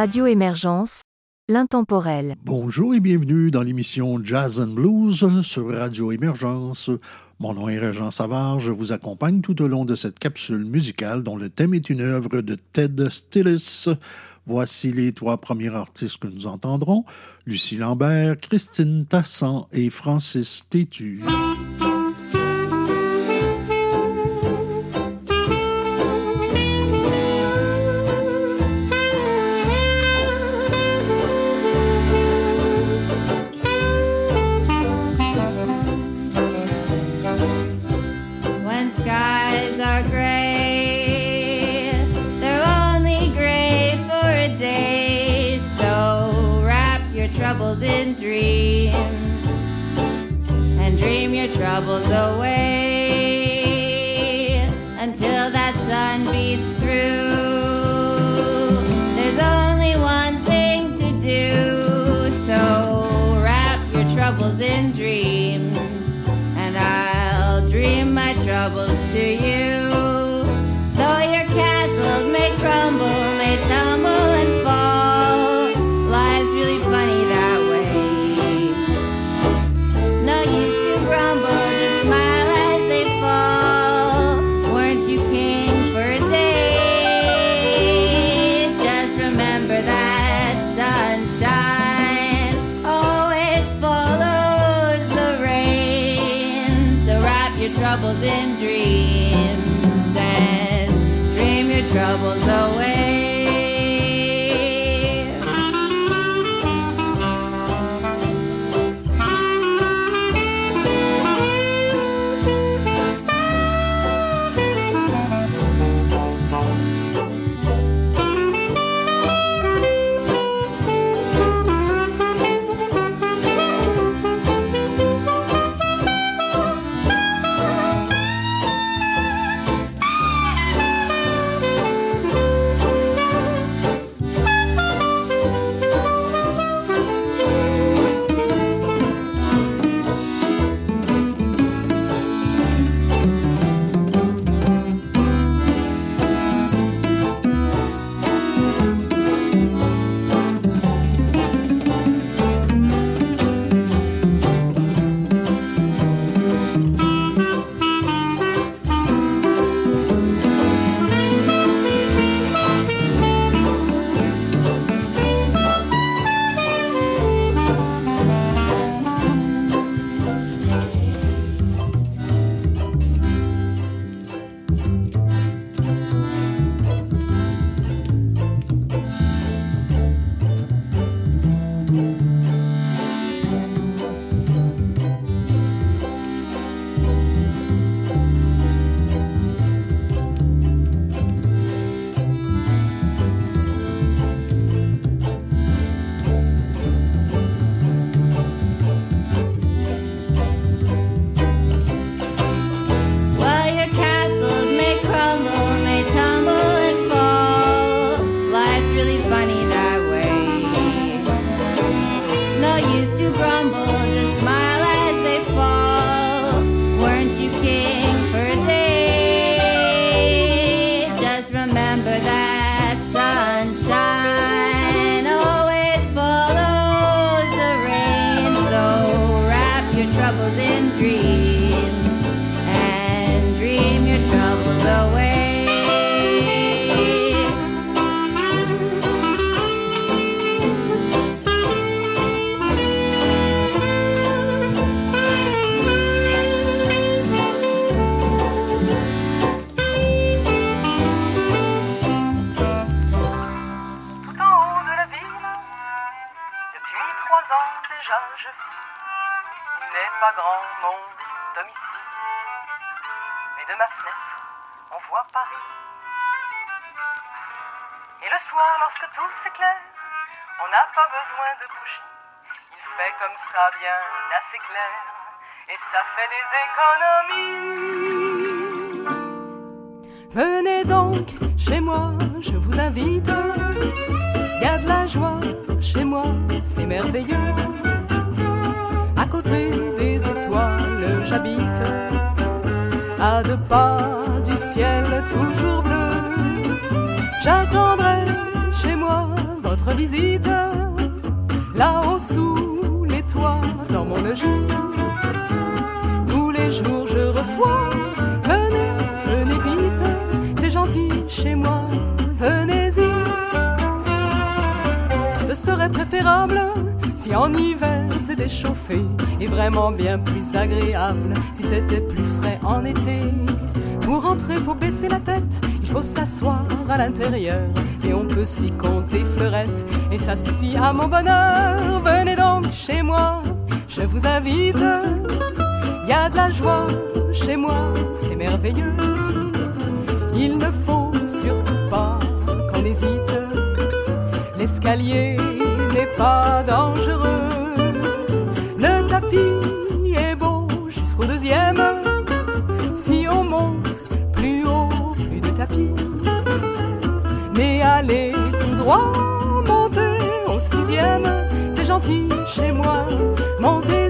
Radio Émergence, l'intemporel. Bonjour et bienvenue dans l'émission Jazz and Blues sur Radio Émergence. Mon nom est Régent Savard, je vous accompagne tout au long de cette capsule musicale dont le thème est une œuvre de Ted Stillis. Voici les trois premiers artistes que nous entendrons, Lucie Lambert, Christine Tassan et Francis Tétu. Troubles away until that sun beats through. There's only one thing to do, so wrap your troubles in dreams, and I'll dream my troubles to you. Je vous invite. Y a de la joie chez moi, c'est merveilleux. À côté des étoiles, j'habite. À deux pas du ciel toujours bleu. J'attendrai chez moi votre votre visite. Là-haut sous les toits, dans mon logis. Tous les jours je reçois. Venez, venez vite. C'est gentil chez moi. Serait préférable si en hiver c'était chauffé et vraiment bien plus agréable si c'était plus frais en été. Pour rentrer, faut baisser la tête, il faut s'asseoir à l'intérieur et on peut s'y compter fleurette et ça suffit à mon bonheur. Venez donc chez moi, je vous invite. Y a de la joie chez moi, c'est merveilleux. Il ne faut surtout pas qu'on hésite. L'escalier pas dangereux. Le tapis est beau jusqu'au deuxième. Si on monte plus haut, plus de tapis. Mais allez tout droit, montez au sixième. C'est gentil chez moi, montez-y.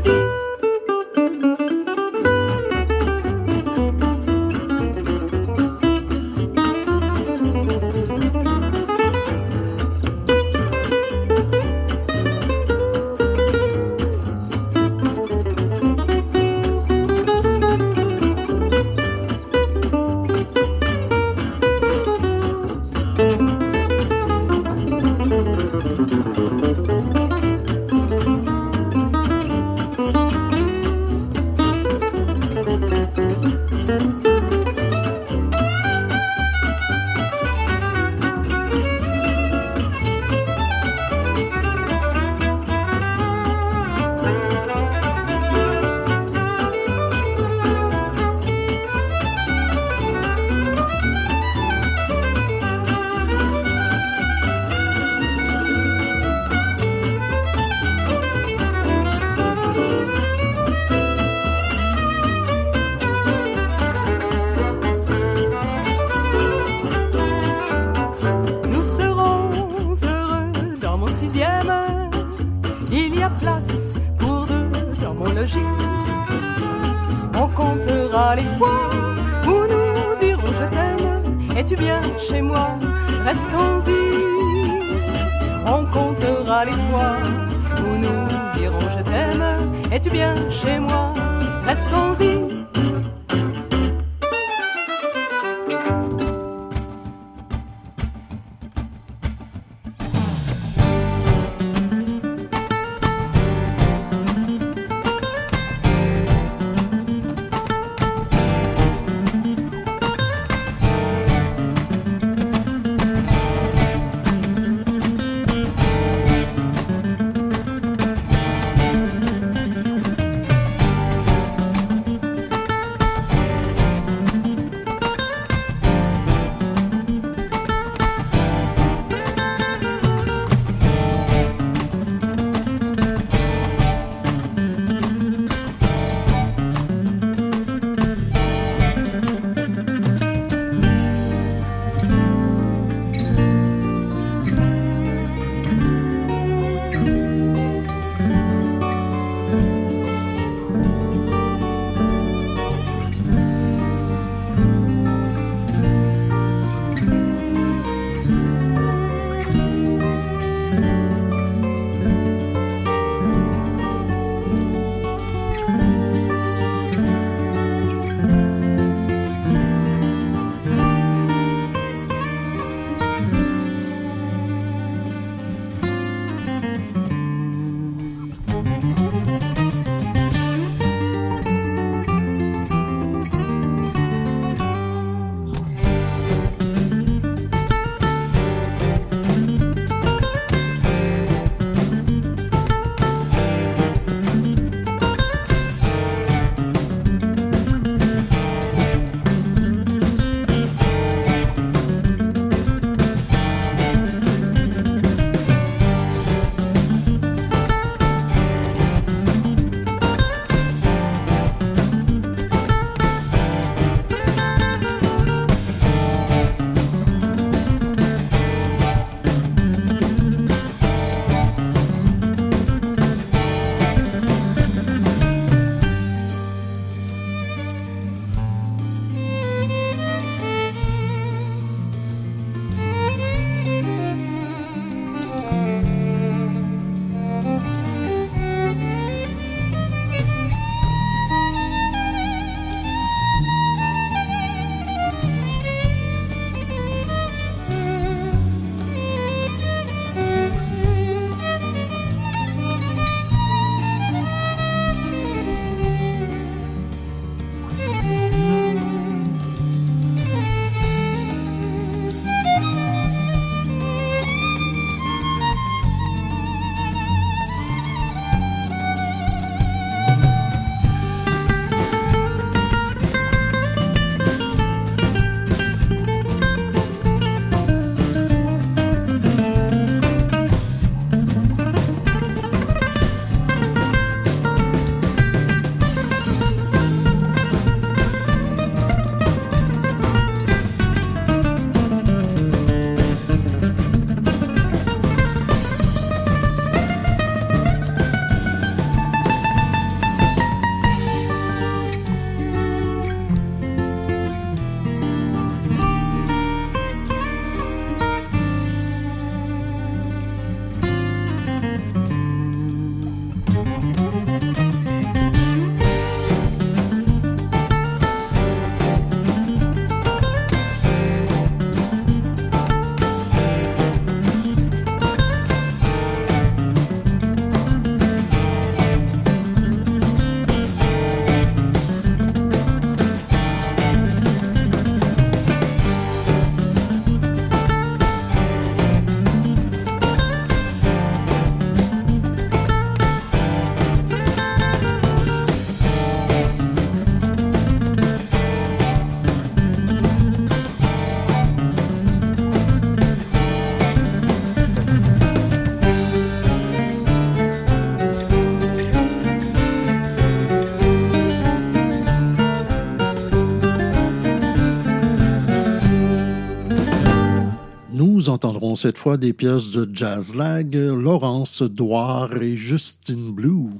nous entendrons cette fois des pièces de Jazz Lag, Laurence Douard et Justine Blue.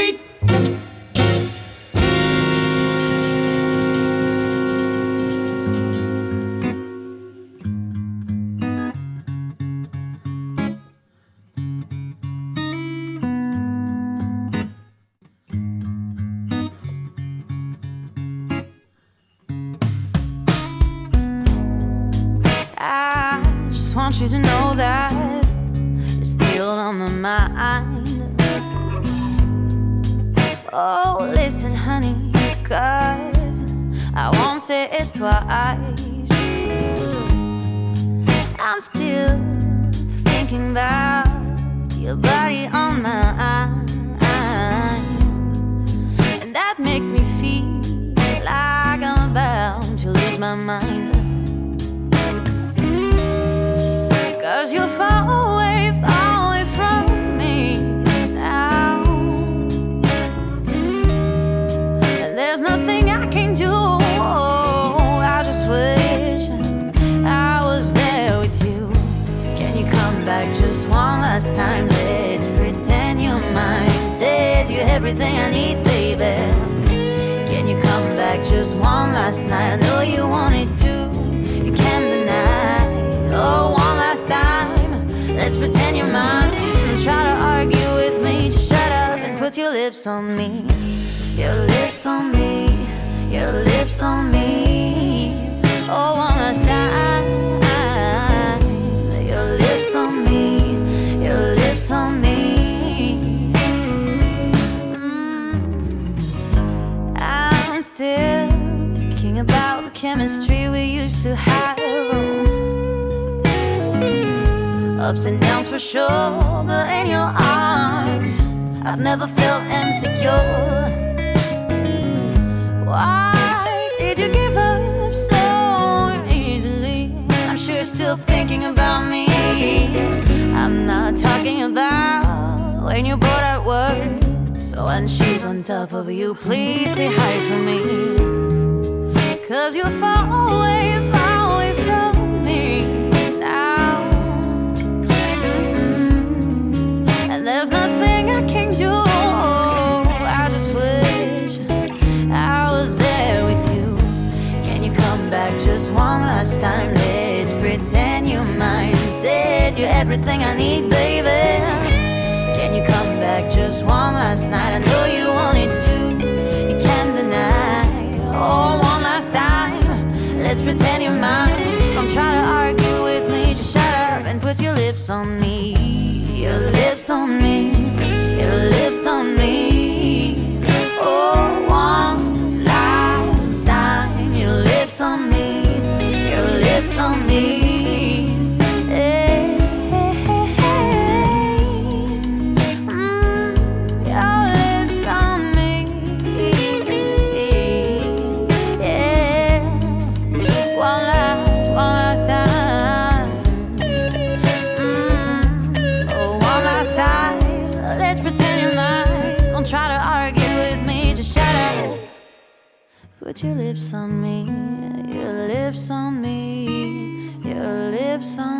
street. eyes. know you wanted to, you can't deny. Oh, one last time, let's pretend you're mine. And try to argue with me, just shut up and put your lips on me. Your lips on me, your lips on me. Oh, one last time, your lips on me, your lips on me. Mm. still chemistry we used to have. Ups and downs for sure, but in your arms, I've never felt insecure. Why did you give up so easily? I'm sure you're still thinking about me. I'm not talking about when you bought at work. So when she's on top of you, please say hi for me. Cause you're far away, far away from me now. And there's nothing I can do. I just wish I was there with you. Can you come back just one last time? Let's pretend you're mine. Said you're everything I need, baby. Can you come back just one last night? I know you pretend you're mine. Don't try to argue with me, just shut up and put your lips on me. Your lips on me, your lips on me. Oh, one last time, your lips on me, your lips on me. Your lips on me. Your lips on me. Your lips on me.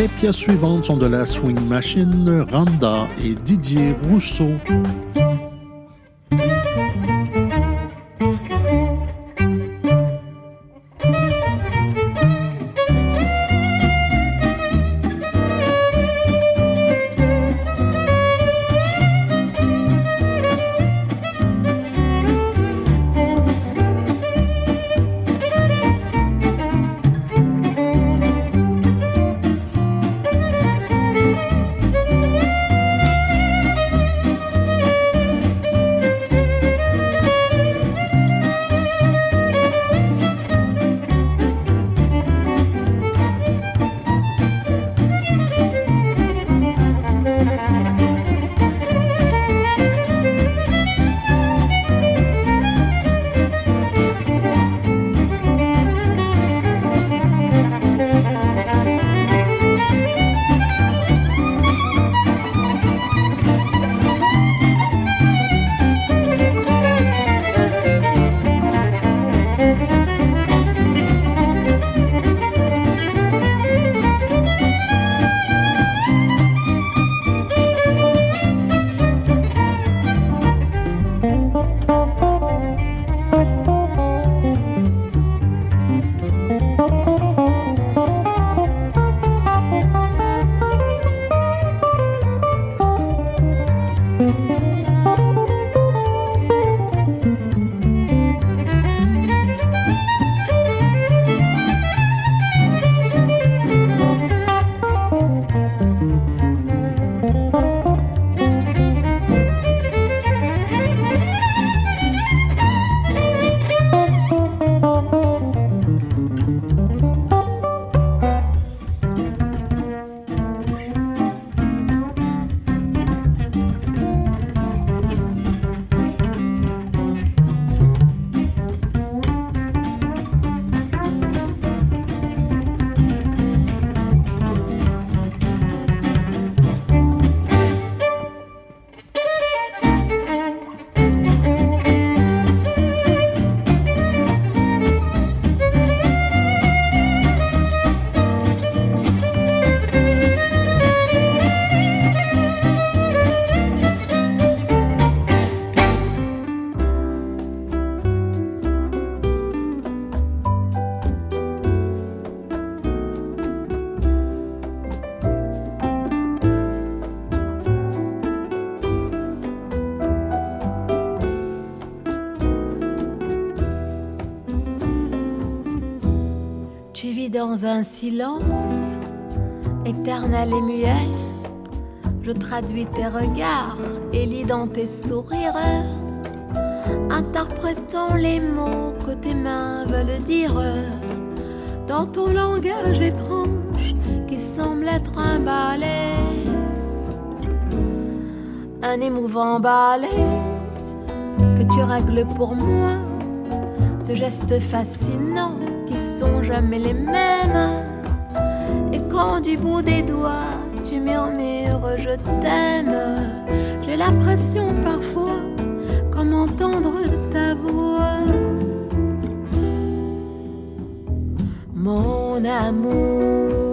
Les pièces suivantes sont de la Swing Machine, Randa et Didier Rousseau. Un silence éternel et muet. Je traduis tes regards et lis dans tes sourires. Interprétons les mots que tes mains veulent dire dans ton langage étrange qui semble être un ballet. Un émouvant ballet que tu règles pour moi de gestes fascinants jamais les mêmes. Et quand du bout des doigts tu murmures je t'aime, j'ai l'impression parfois comme entendre ta voix. Mon amour,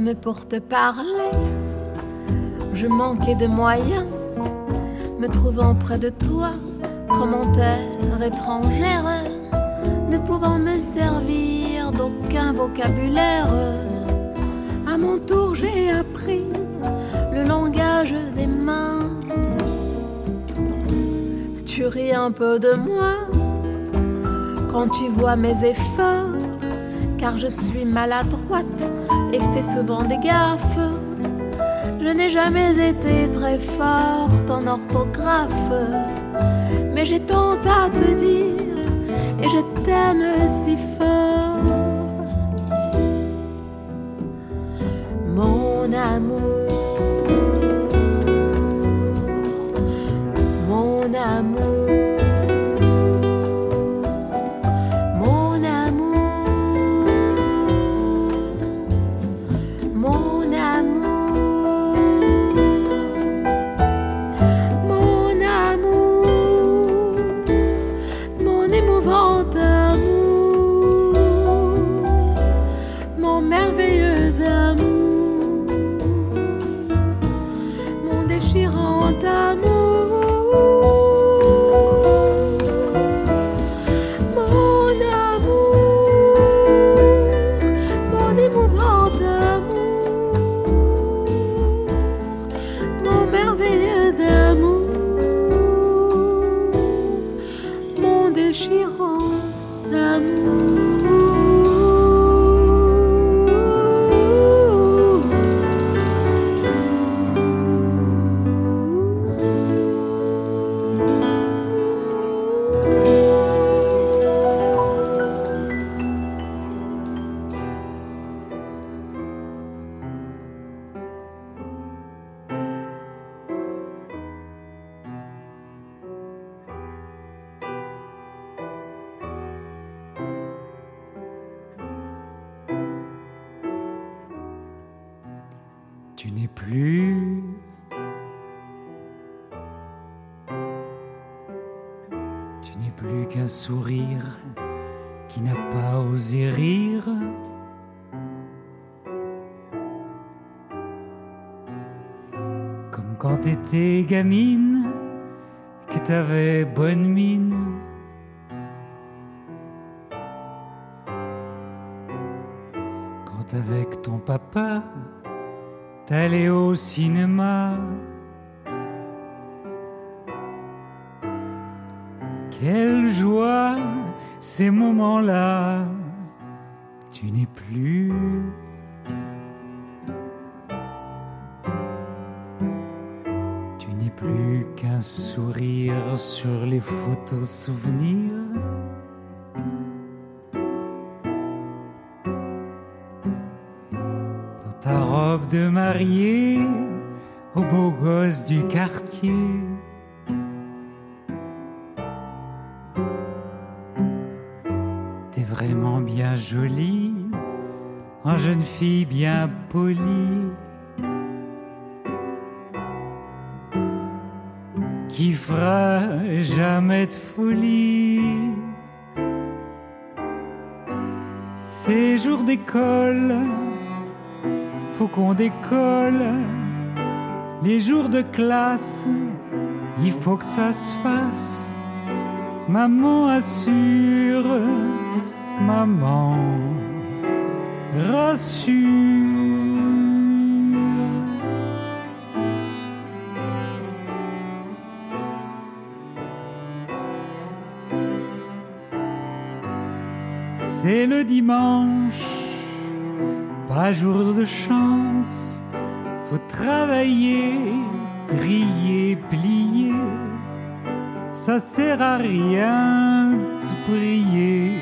femme pour te parler. Je manquais de moyens, me trouvant près de toi, commentaire étrangère, ne pouvant me servir d'aucun vocabulaire. À mon tour, j'ai appris le langage des mains. Tu ris un peu de moi quand tu vois mes efforts, car je suis maladroite fais souvent des gaffes. Je n'ai jamais été très forte en orthographe, mais j'ai tant à te dire et je t'aime si fort. Mon amour, plus qu'un sourire qui n'a pas osé rire. Comme quand t'étais gamine, que t'avais bonne mine. Quand avec ton papa, T'allais au cinéma. Quelle joie ces moments-là. Tu n'es plus. Tu n'es plus qu'un sourire sur les photos souvenirs. dans ta robe de mariée au beau gosse du quartier. Jolie, en jeune fille bien polie. Qui fera jamais de folie. Ces jours d'école, faut qu'on décolle. Les jours de classe, il faut que ça se fasse. Maman assure, maman rassure. C'est le dimanche pas jour de chance, faut travailler, trier, plier. Ça sert à rien de prier,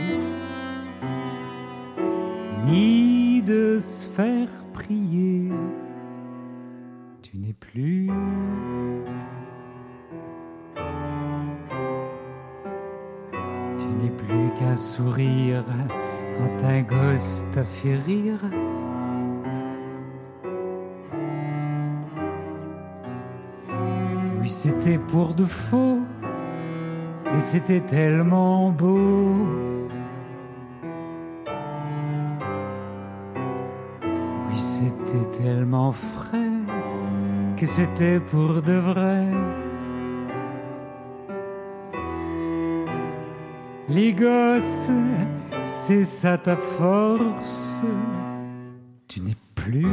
de se faire prier. Tu n'es plus. Tu n'es plus qu'un sourire quand un gosse t'a fait rire. Oui, c'était pour de faux, et c'était tellement beau. C'était tellement frais que c'était pour de vrai. Les gosses, c'est ça ta force. Tu n'es plus.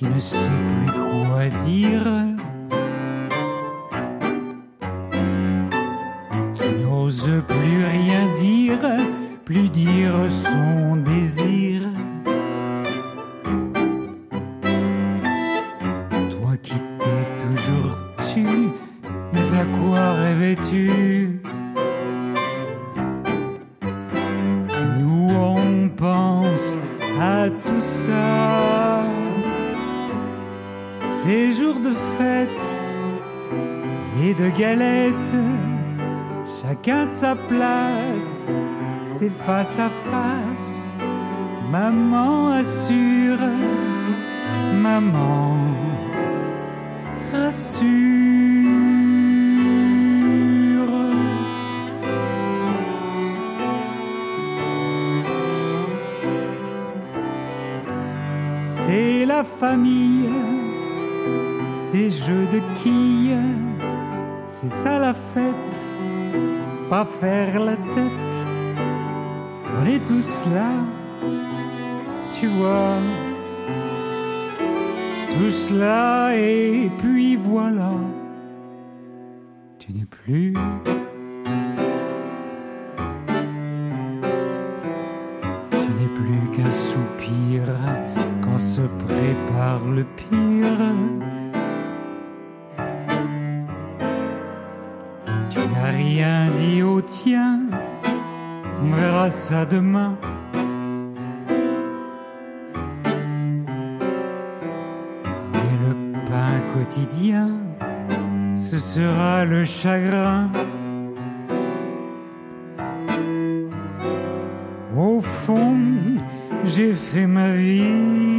Qui ne sait plus quoi dire. Faire la tête. On est tous là, tu vois tout cela et puis voilà, Et le pain quotidien, ce sera le chagrin. Au fond, j'ai fait ma vie.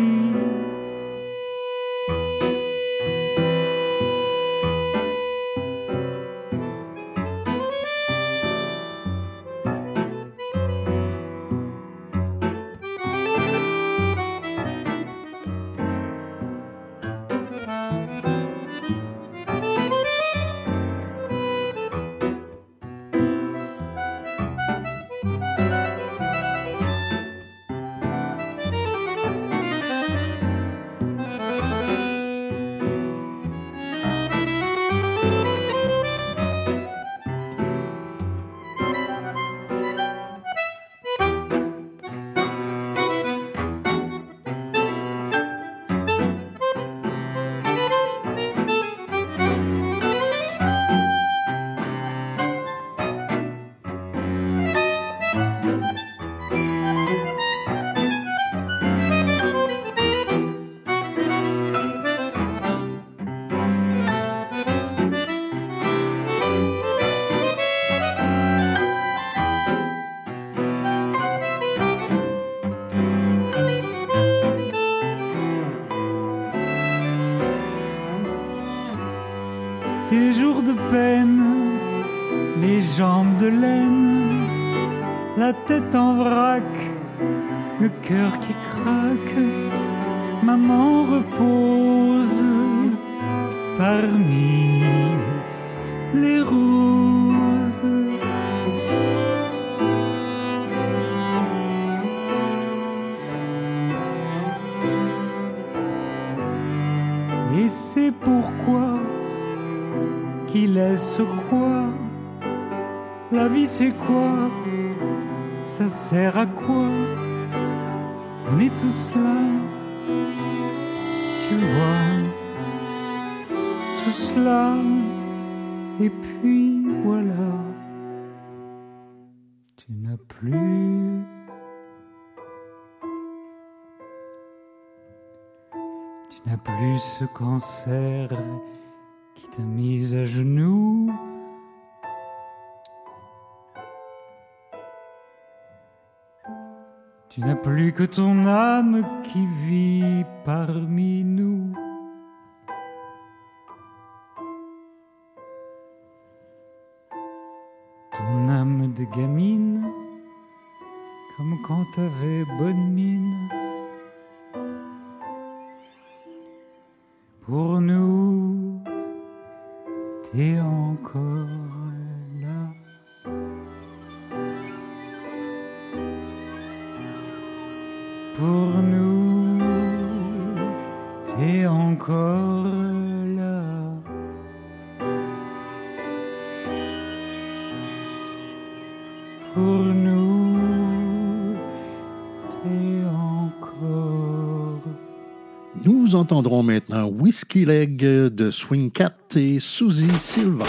Les roses. Et c'est pourquoi qui laisse quoi? La vie c'est quoi? Ça sert à quoi? On est tous là, tu vois, tous là, et puis voilà, tu n'as plus. Tu n'as plus ce cancer qui t'a mis à genoux. Tu n'as plus que ton âme qui vit parmi nous. Gamine, comme quand t'avais bonne mine. Pour nous, t'es encore entendrons maintenant Whiskey Leg de Swing Cat et Suzy Silva.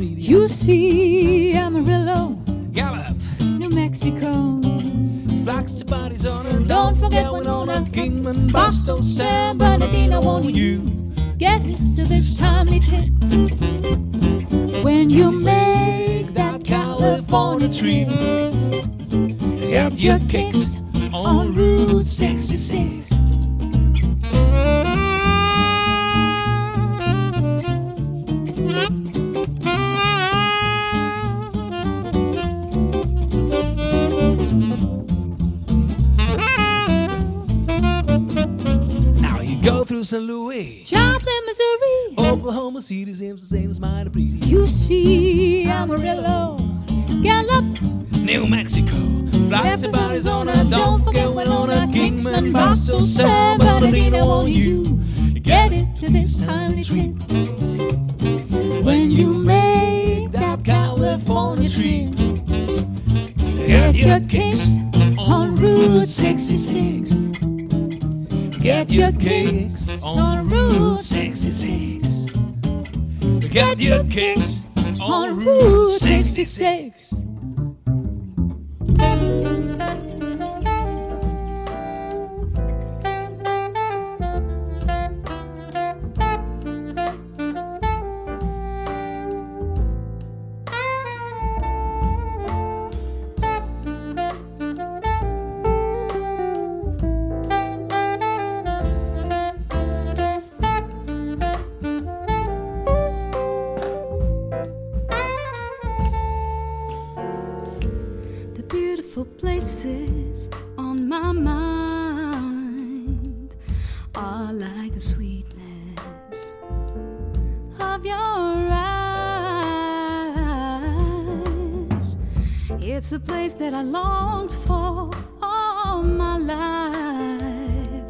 You see Amarillo, Gallup, New Mexico. Flax to bodies on a Don't forget Winona, a Kingman, Boston, San Bernardino. Won't you get to this timely tip? When you make that California trip, get your kicks on Route 66. Through St. Louis, Joplin, Missouri. Oklahoma City, Sims, and Sims, mighty pretty. You see Amarillo, Gallup, New Mexico, Flax to Memphis, bodies on Arizona. Don't forget Winona, Kingsman, Boston, San Bernardino. Won't you get it to this timely trip? When you make that California trip, get your kicks on Route 66. Get your kicks on Route 66. Get your kicks On Route 66. That I longed for all my life.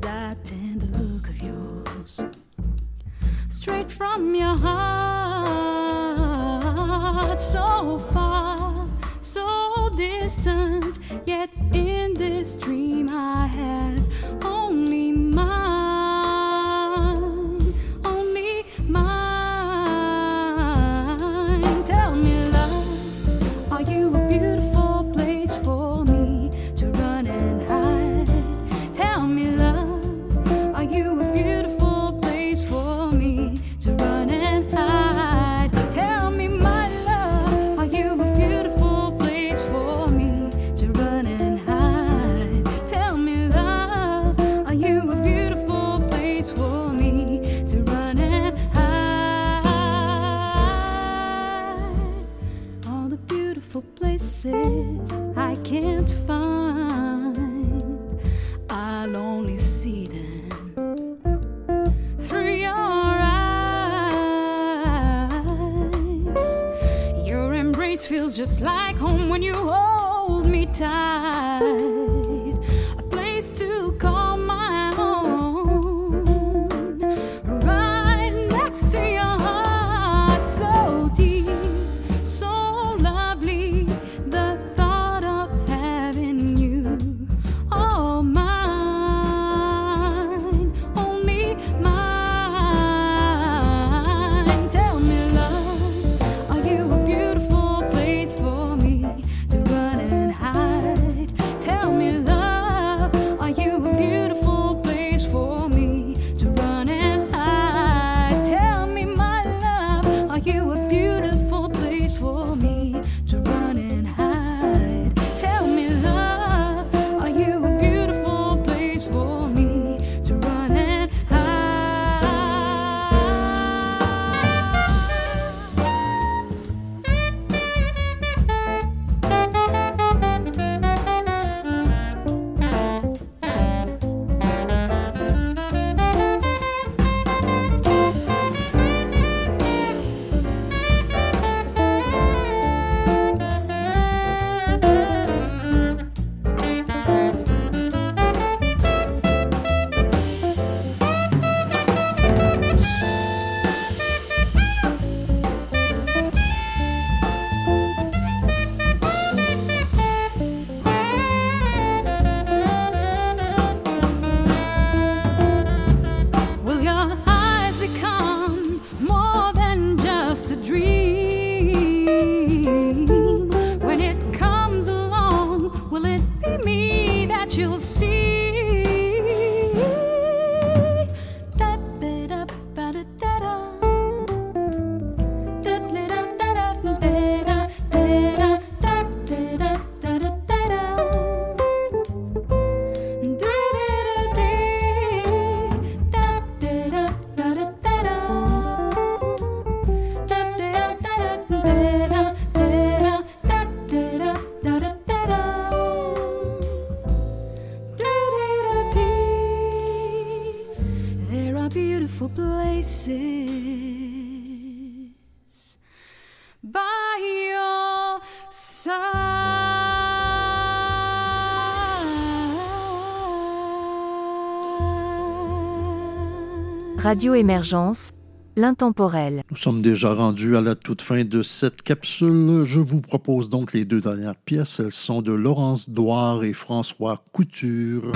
That tender look of yours, straight from your heart, so far, so distant. Yet in this dream I have by your side. Radio Émergence, l'intemporel. Nous sommes déjà rendus à la toute fin de cette capsule. Je vous propose donc les deux dernières pièces. Elles sont de Laurence Douard et François Couture.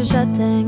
Que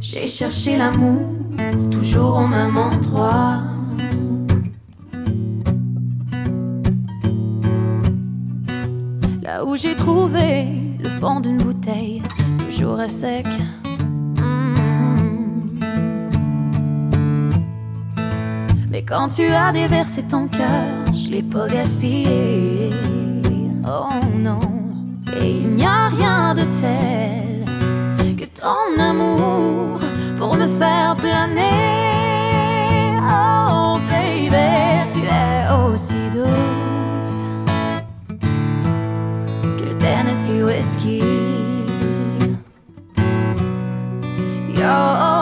J'ai cherché l'amour toujours au même endroit. Là où j'ai trouvé le fond d'une bouteille, toujours à sec. Quand tu as déversé ton cœur, je l'ai pas gaspillé. Oh non, et il n'y a rien de tel que ton amour pour me faire planer. Oh baby, tu es aussi douce que le Tennessee Whiskey. You're